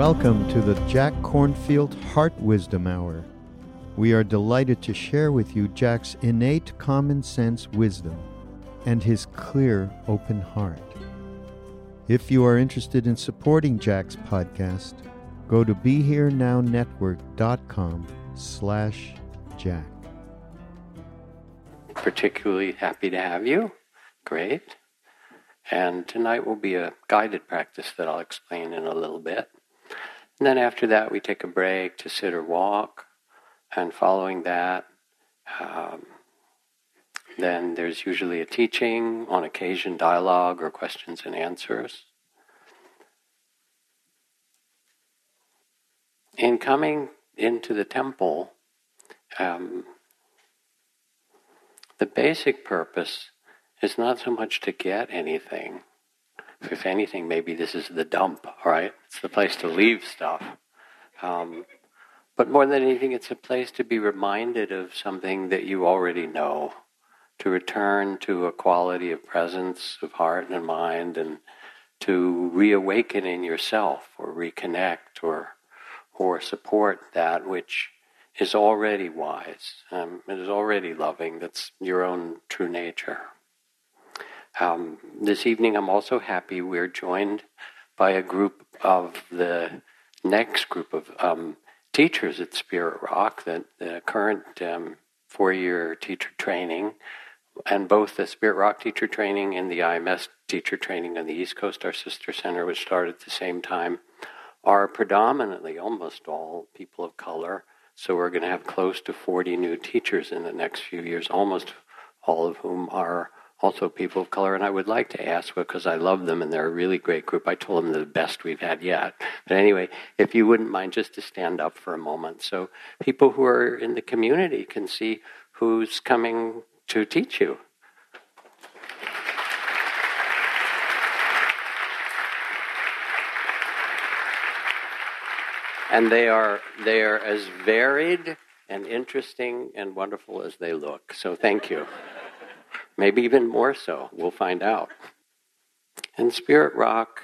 Welcome to the Jack Kornfield Heart Wisdom Hour. We are delighted to share with you Jack's innate common sense wisdom and his clear, open heart. If you are interested in supporting Jack's podcast, go to BeHereNowNetwork.com slash Jack. Particularly happy to have you. Great. And tonight will be a guided practice that I'll explain in a little bit. And then after that, we take a break to sit or walk. And following that, um, then there's usually a teaching, on occasion, dialogue or questions and answers. In coming into the temple, um, the basic purpose is not so much to get anything. If anything, maybe this is the dump, right? It's the place to leave stuff. Um, but more than anything, it's a place to be reminded of something that you already know, to return to a quality of presence of heart and mind, and to reawaken in yourself, or reconnect, or or support that which is already wise, um, it is already loving. That's your own true nature. Um, this evening, I'm also happy we're joined by a group of the next group of um, teachers at Spirit Rock, the, the current um, four year teacher training, and both the Spirit Rock teacher training and the IMS teacher training on the East Coast, our sister center, which started at the same time, are predominantly almost all people of color. So we're going to have close to 40 new teachers in the next few years, almost all of whom are also people of color. And I would like to ask, because I love them and they're a really great group, I told them they're the best we've had yet. But anyway, if you wouldn't mind just to stand up for a moment so people who are in the community can see who's coming to teach you. And they are, they are as varied and interesting and wonderful as they look. So thank you. Maybe even more so. We'll find out. And Spirit Rock,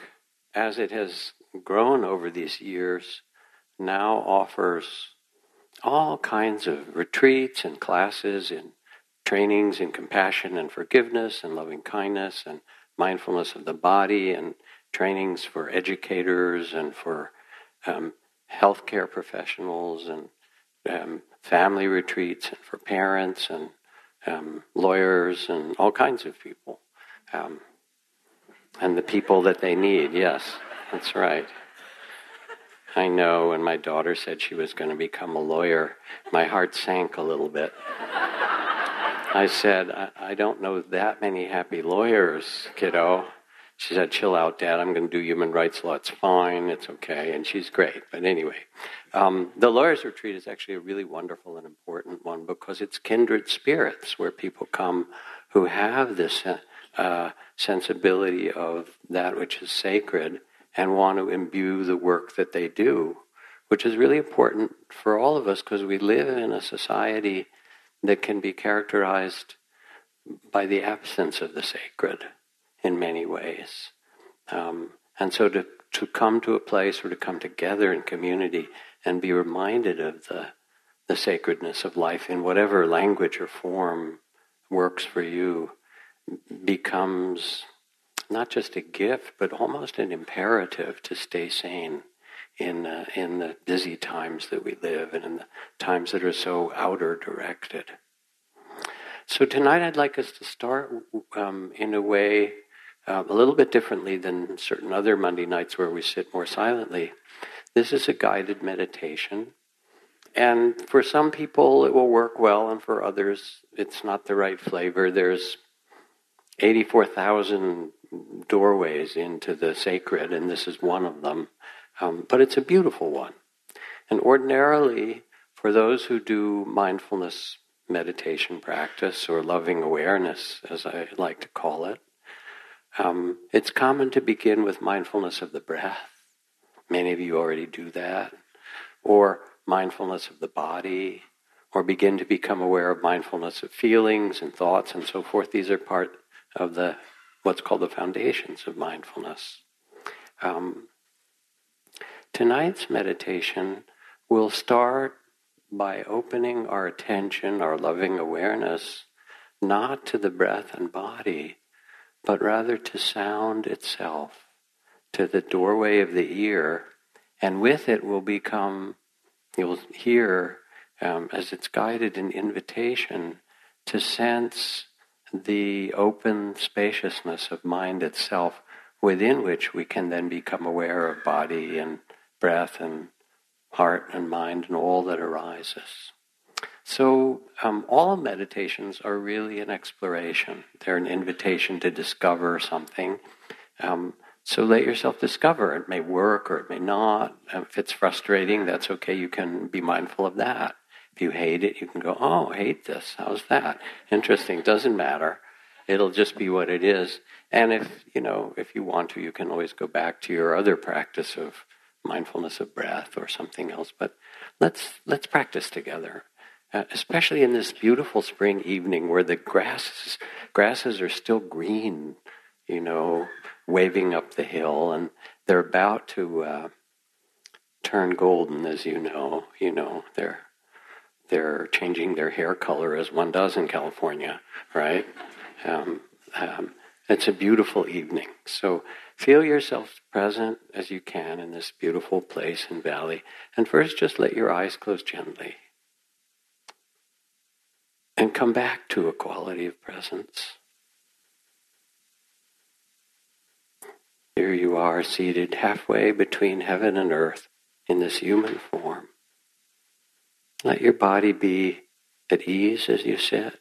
as it has grown over these years, now offers all kinds of retreats and classes and trainings in compassion and forgiveness and loving kindness and mindfulness of the body and trainings for educators and for um, healthcare professionals and um, family retreats and for parents and um, lawyers and all kinds of people. Um, and the people that they need, yes, that's right. I know when my daughter said she was going to become a lawyer, my heart sank a little bit. I said, I, I don't know that many happy lawyers, kiddo. She said, chill out, Dad. I'm going to do human rights law. It's fine. It's okay. And she's great. But anyway, um, the Lawyers Retreat is actually a really wonderful and important one because it's kindred spirits where people come who have this uh, sensibility of that which is sacred and want to imbue the work that they do, which is really important for all of us because we live in a society that can be characterized by the absence of the sacred in many ways. Um, and so to, to come to a place or to come together in community and be reminded of the, the sacredness of life in whatever language or form works for you becomes not just a gift, but almost an imperative to stay sane in uh, in the busy times that we live and in the times that are so outer directed. So tonight, I'd like us to start um, in a way uh, a little bit differently than certain other Monday nights where we sit more silently. This is a guided meditation. And for some people, it will work well, and for others, it's not the right flavor. There's 84,000 doorways into the sacred, and this is one of them. Um, but it's a beautiful one. And ordinarily, for those who do mindfulness meditation practice or loving awareness, as I like to call it, um, it's common to begin with mindfulness of the breath. Many of you already do that. Or mindfulness of the body, or begin to become aware of mindfulness of feelings and thoughts and so forth. These are part of the what's called the foundations of mindfulness. Um, tonight's meditation will start by opening our attention, our loving awareness, not to the breath and body, but rather to sound itself, to the doorway of the ear, and with it will become, you'll hear um, as it's guided an invitation to sense the open spaciousness of mind itself, within which we can then become aware of body and breath and heart and mind and all that arises. So, um, all meditations are really an exploration. They're an invitation to discover something. Um, so, let yourself discover. It may work or it may not. If it's frustrating, that's okay. You can be mindful of that. If you hate it, you can go, oh, I hate this. How's that? Interesting. Doesn't matter. It'll just be what it is. And if, you know, if you want to, you can always go back to your other practice of mindfulness of breath or something else. But let's, let's practice together uh, especially in this beautiful spring evening where the grasses grasses are still green, you know, waving up the hill, and they're about to uh, turn golden, as you know. You know, they're they're changing their hair color as one does in California, right? Um, um, it's a beautiful evening. So feel yourself present as you can in this beautiful place and valley. And first, just let your eyes close gently and come back to a quality of presence. Here you are seated halfway between heaven and earth in this human form. Let your body be at ease as you sit.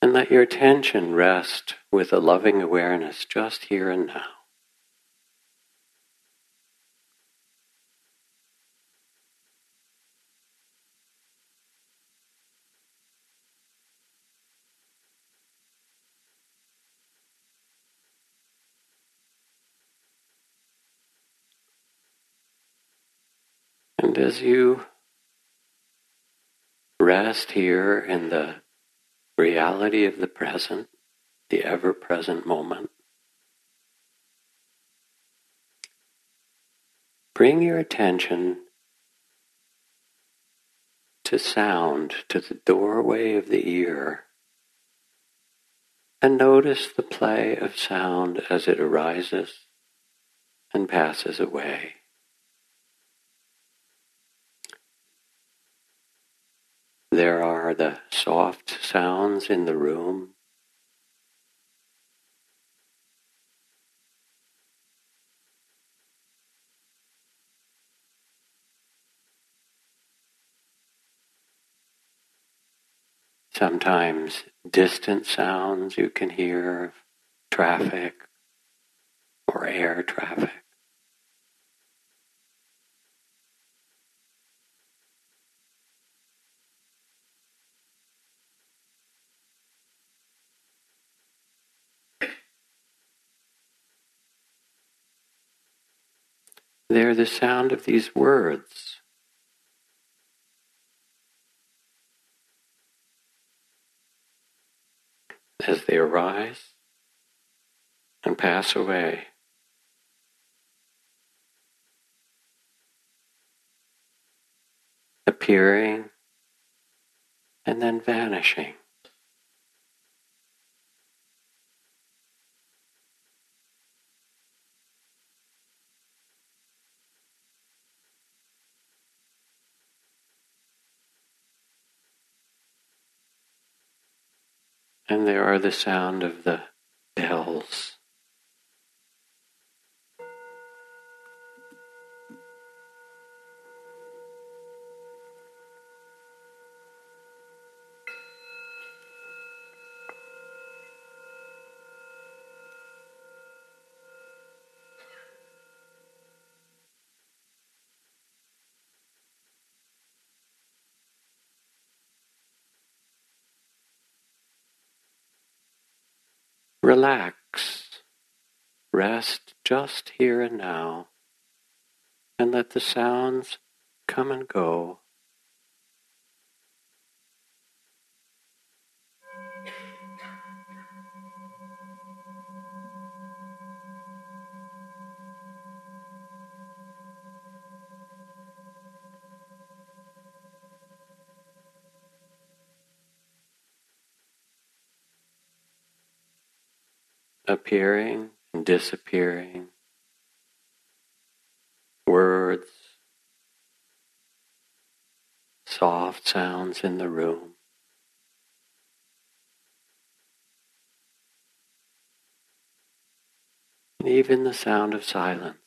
And let your attention rest with a loving awareness just here and now. And as you rest here in the reality of the present, the ever present moment, bring your attention to sound, to the doorway of the ear, and notice the play of sound as it arises and passes away. There are the soft sounds in the room. Sometimes distant sounds you can hear, traffic or air traffic. They're the sound of these words. As they arise and pass away. Appearing and then vanishing. And there are the sound of the bells. Relax. Rest just here and now. And let the sounds come and go. Appearing and disappearing, words, soft sounds in the room. And even the sound of silence.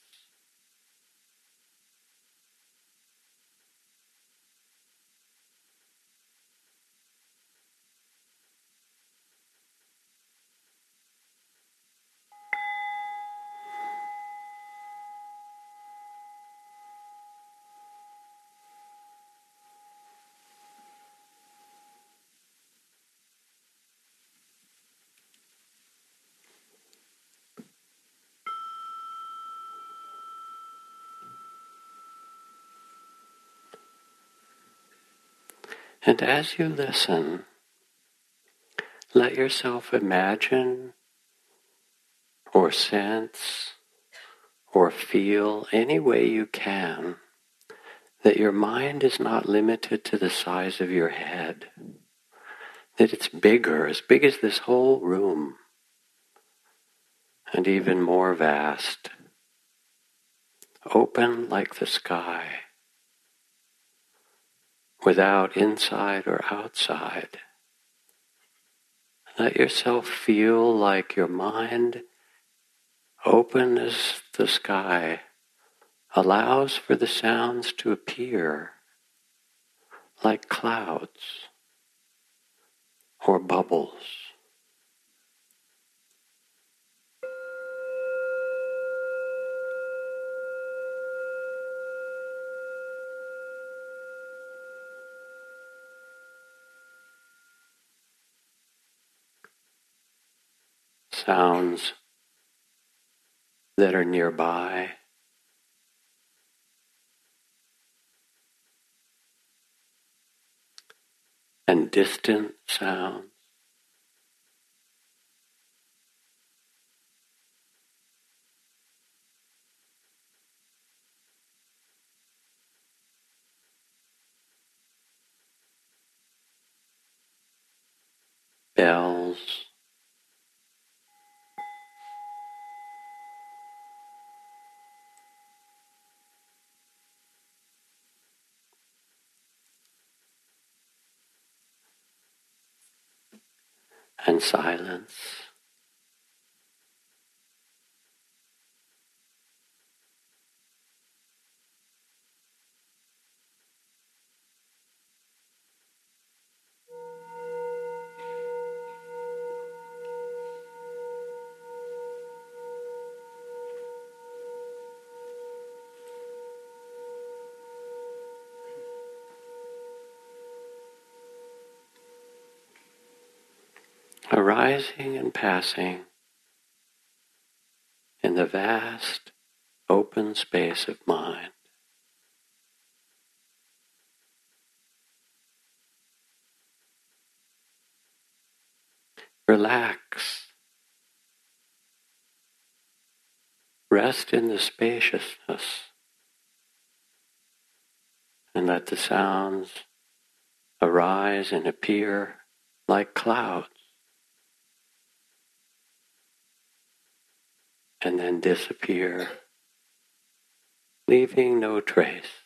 And as you listen, let yourself imagine or sense or feel any way you can that your mind is not limited to the size of your head, that it's bigger, as big as this whole room, and even more vast, open like the sky without inside or outside. Let yourself feel like your mind, open as the sky, allows for the sounds to appear like clouds or bubbles. Sounds that are nearby. And distant sounds. bells. And silence. Arising and passing in the vast open space of mind. Relax. Rest in the spaciousness and let the sounds arise and appear like clouds and then disappear, leaving no trace.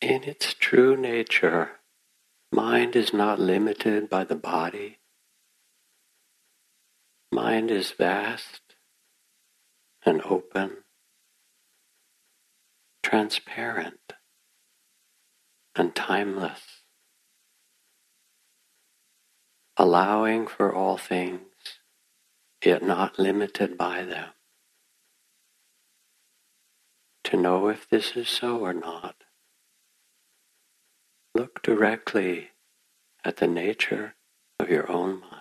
In its true nature, mind is not limited by the body. Mind is vast and open, transparent and timeless, allowing for all things, yet not limited by them. To know if this is so or not Look directly at the nature of your own mind.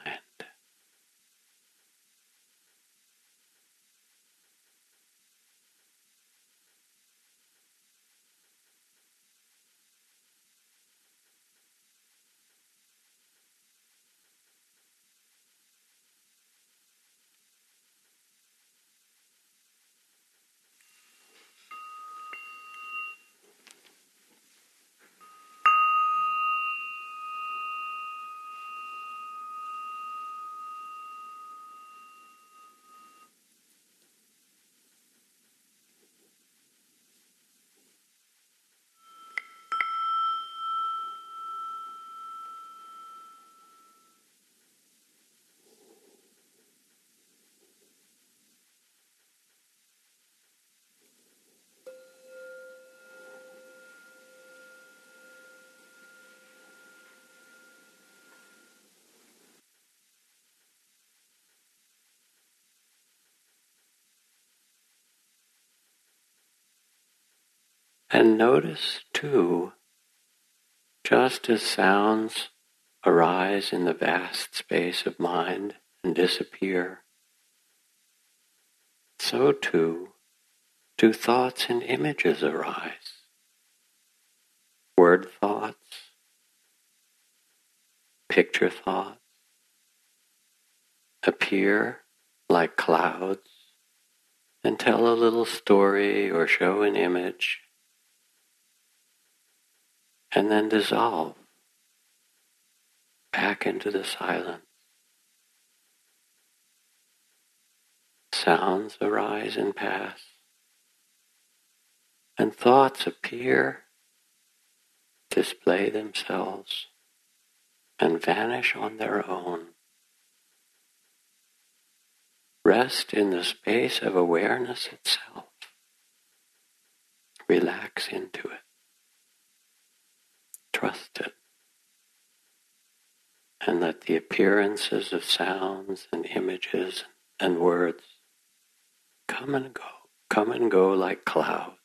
And notice too, just as sounds arise in the vast space of mind and disappear, so too do thoughts and images arise. Word thoughts, picture thoughts appear like clouds and tell a little story or show an image and then dissolve back into the silence. Sounds arise and pass, and thoughts appear, display themselves, and vanish on their own. Rest in the space of awareness itself. Relax into it trust it. And let the appearances of sounds and images and words come and go, come and go like clouds.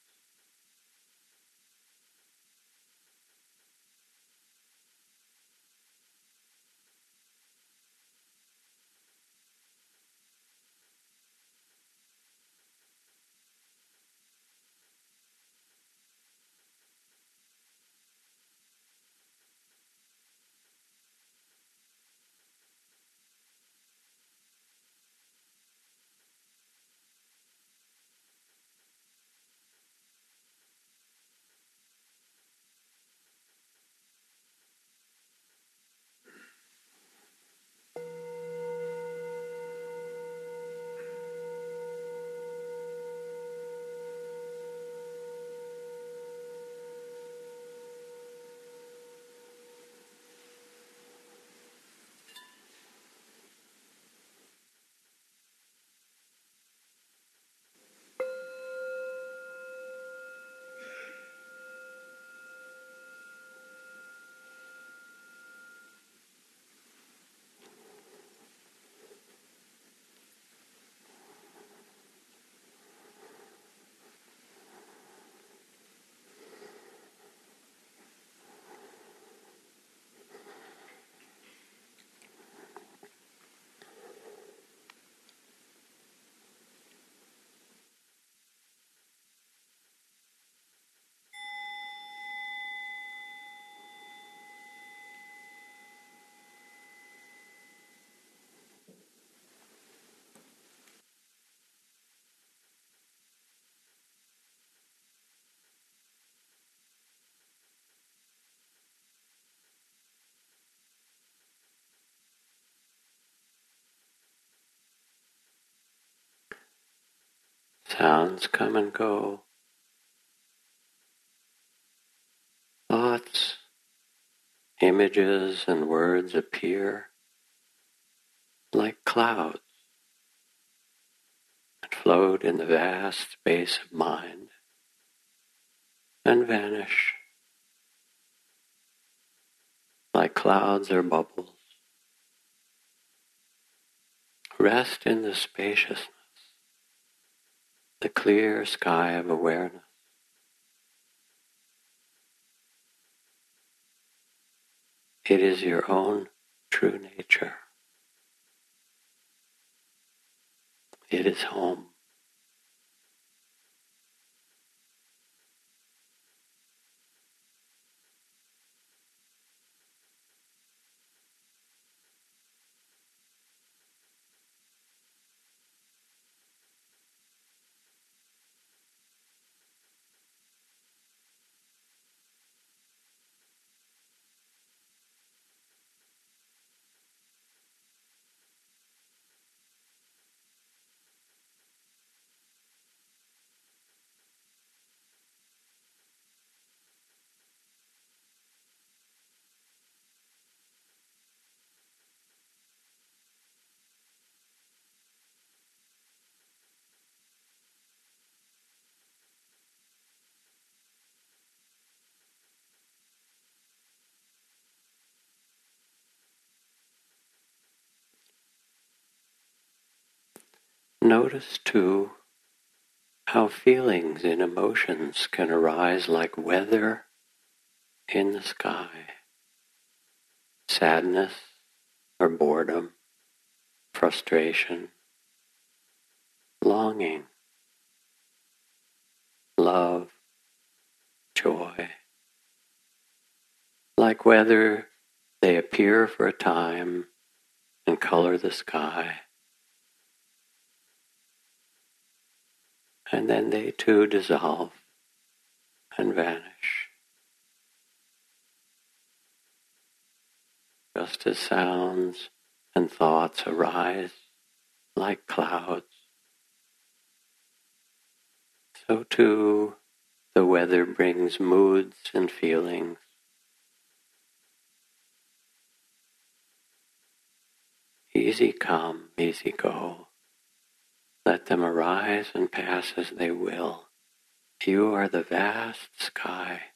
Sounds come and go. Thoughts, images, and words appear like clouds that float in the vast space of mind and vanish like clouds or bubbles. Rest in the spaciousness, the clear sky of awareness. It is your own true nature. It is home. Notice too how feelings and emotions can arise like weather in the sky. Sadness or boredom, frustration, longing, love, joy. Like weather, they appear for a time and color the sky. And then they too dissolve and vanish. Just as sounds and thoughts arise like clouds, so too the weather brings moods and feelings. Easy come, easy go. Let them arise and pass as they will. You are the vast sky.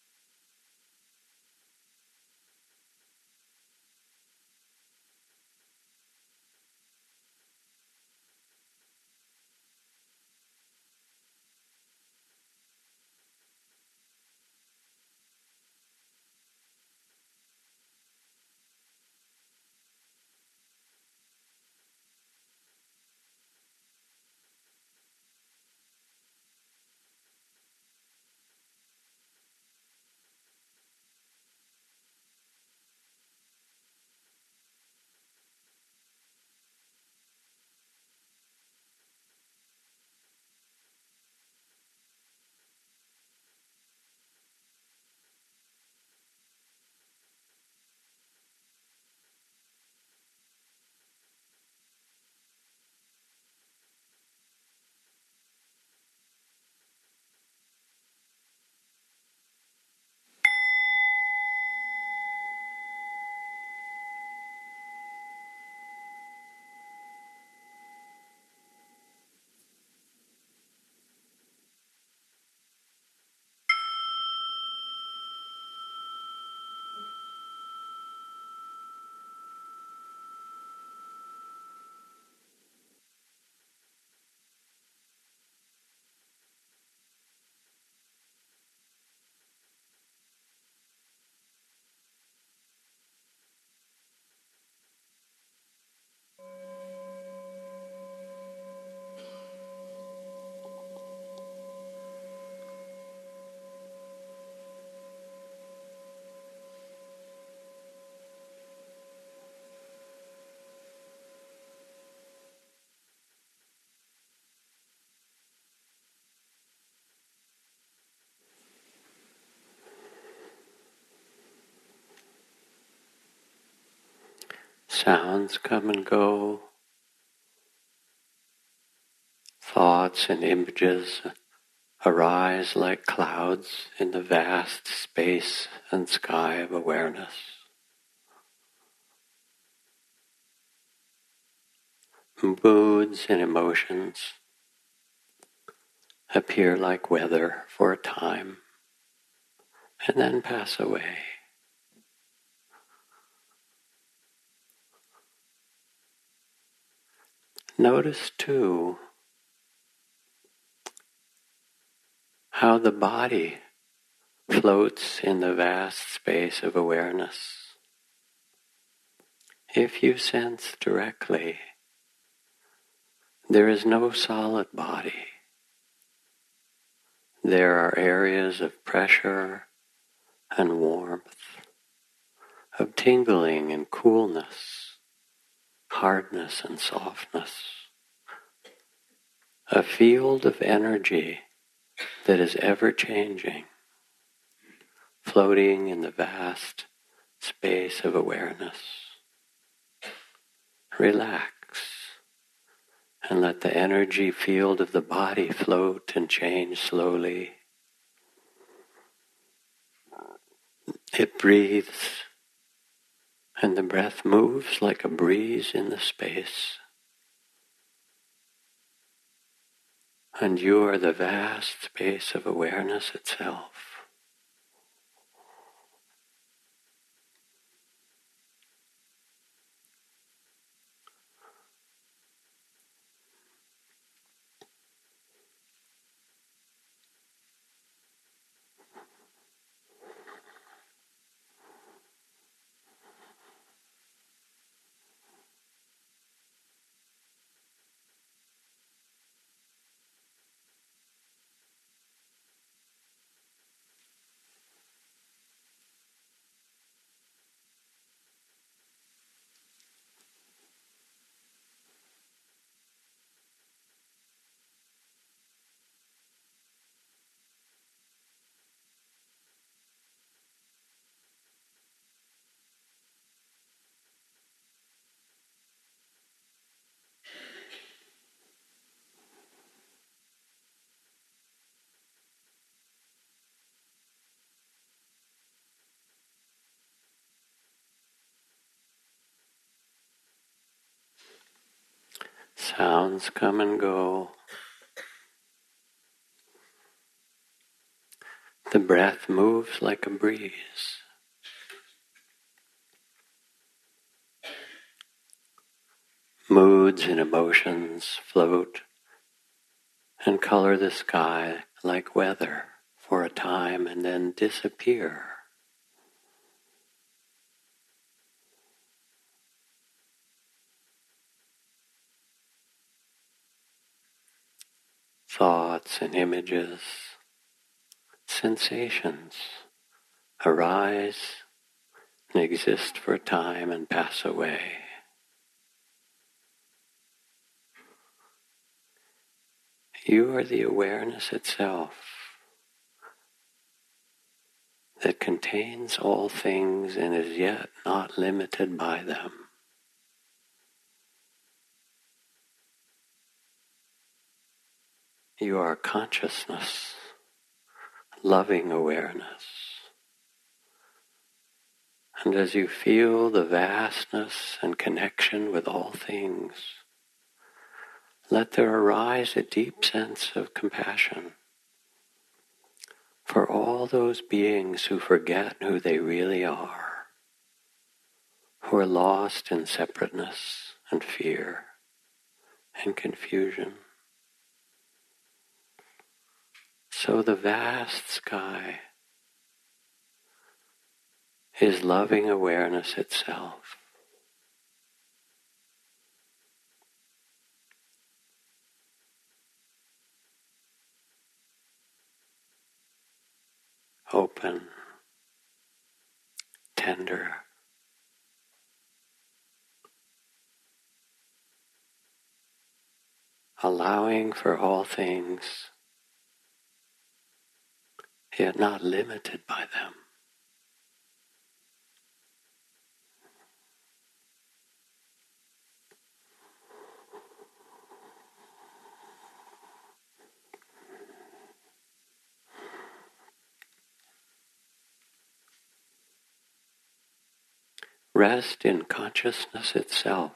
Sounds come and go. Thoughts and images arise like clouds in the vast space and sky of awareness. Moods and emotions appear like weather for a time and then pass away. Notice too how the body floats in the vast space of awareness. If you sense directly, there is no solid body. There are areas of pressure and warmth, of tingling and coolness, hardness and softness, a field of energy that is ever changing, floating in the vast space of awareness. Relax and let the energy field of the body float and change slowly. It breathes and the breath moves like a breeze in the space. and you are the vast space of awareness itself. Sounds come and go. The breath moves like a breeze. Moods and emotions float and color the sky like weather for a time and then disappear. Thoughts and images, sensations arise and exist for a time and pass away. You are the awareness itself that contains all things and is yet not limited by them. You are consciousness, loving awareness. And as you feel the vastness and connection with all things, let there arise a deep sense of compassion for all those beings who forget who they really are, who are lost in separateness and fear and confusion. So the vast sky is loving awareness itself. Open, tender. Allowing for all things yet not limited by them. Rest in consciousness itself,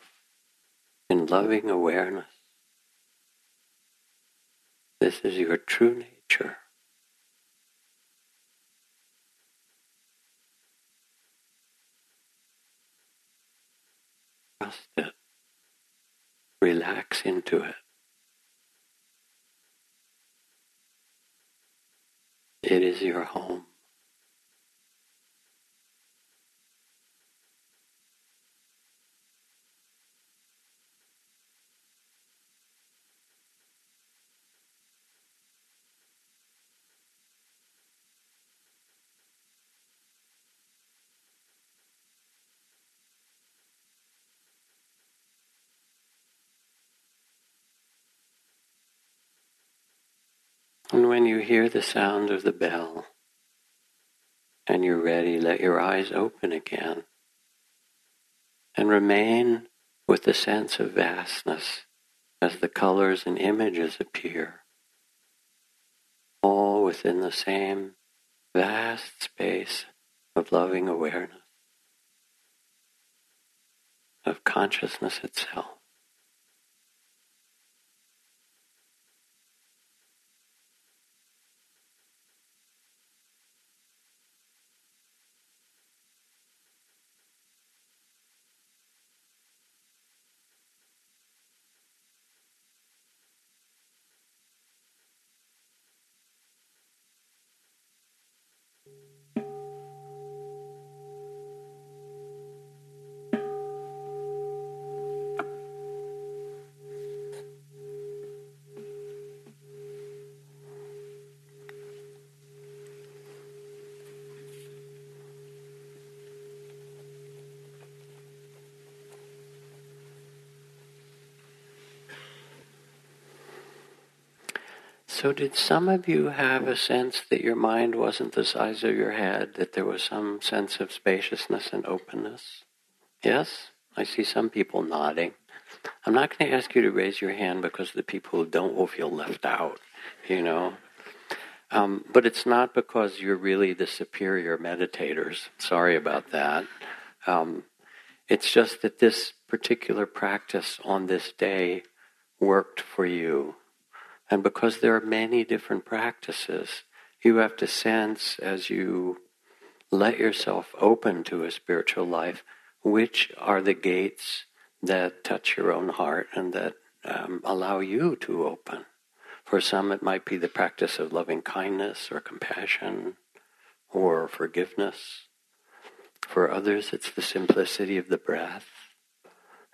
in loving awareness. This is your true nature. Relax into it. It is your home. And when you hear the sound of the bell and you're ready, let your eyes open again and remain with the sense of vastness as the colors and images appear, all within the same vast space of loving awareness, of consciousness itself. So, did some of you have a sense that your mind wasn't the size of your head, that there was some sense of spaciousness and openness? Yes? I see some people nodding. I'm not going to ask you to raise your hand because the people who don't will feel left out, you know. Um, but it's not because you're really the superior meditators. Sorry about that. Um, it's just that this particular practice on this day worked for you and because there are many different practices, you have to sense as you let yourself open to a spiritual life which are the gates that touch your own heart and that um, allow you to open. For some, it might be the practice of loving kindness or compassion or forgiveness. For others, it's the simplicity of the breath.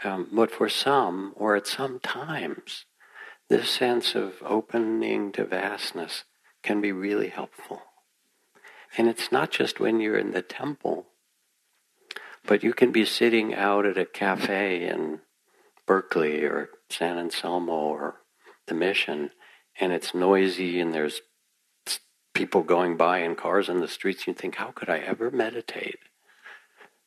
Um, but for some, or at some times, this sense of opening to vastness can be really helpful. And it's not just when you're in the temple, but you can be sitting out at a cafe in Berkeley or San Anselmo or the Mission, and it's noisy and there's people going by in cars on the streets. You think, how could I ever meditate?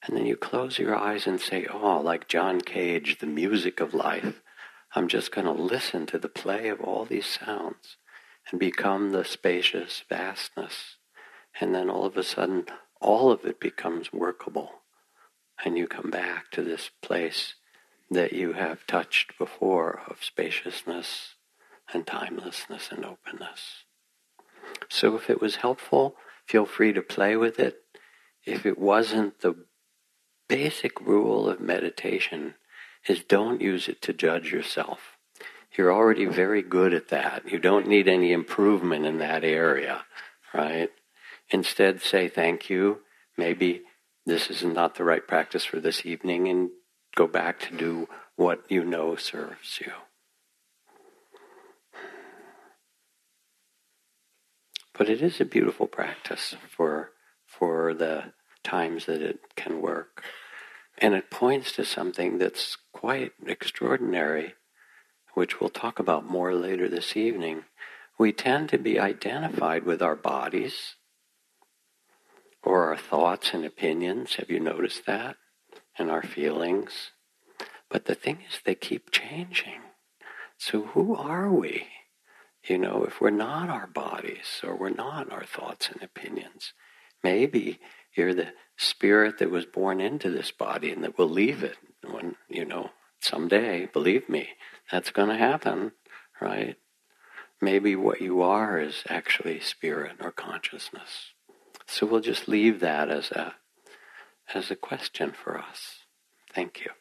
And then you close your eyes and say, oh, like John Cage, the music of life. I'm just going to listen to the play of all these sounds and become the spacious vastness. And then all of a sudden, all of it becomes workable. And you come back to this place that you have touched before of spaciousness and timelessness and openness. So if it was helpful, feel free to play with it. If it wasn't, the basic rule of meditation is don't use it to judge yourself. You're already very good at that. You don't need any improvement in that area, right? Instead, say thank you. Maybe this is not the right practice for this evening and go back to do what you know serves you. But it is a beautiful practice for, for the times that it can work. And it points to something that's quite extraordinary, which we'll talk about more later this evening. We tend to be identified with our bodies or our thoughts and opinions. Have you noticed that? And our feelings. But the thing is, they keep changing. So who are we? You know, if we're not our bodies or we're not our thoughts and opinions, maybe You're the spirit that was born into this body and that will leave it when, you know, someday, believe me, that's going to happen, right? Maybe what you are is actually spirit or consciousness. So we'll just leave that as a as a question for us. Thank you.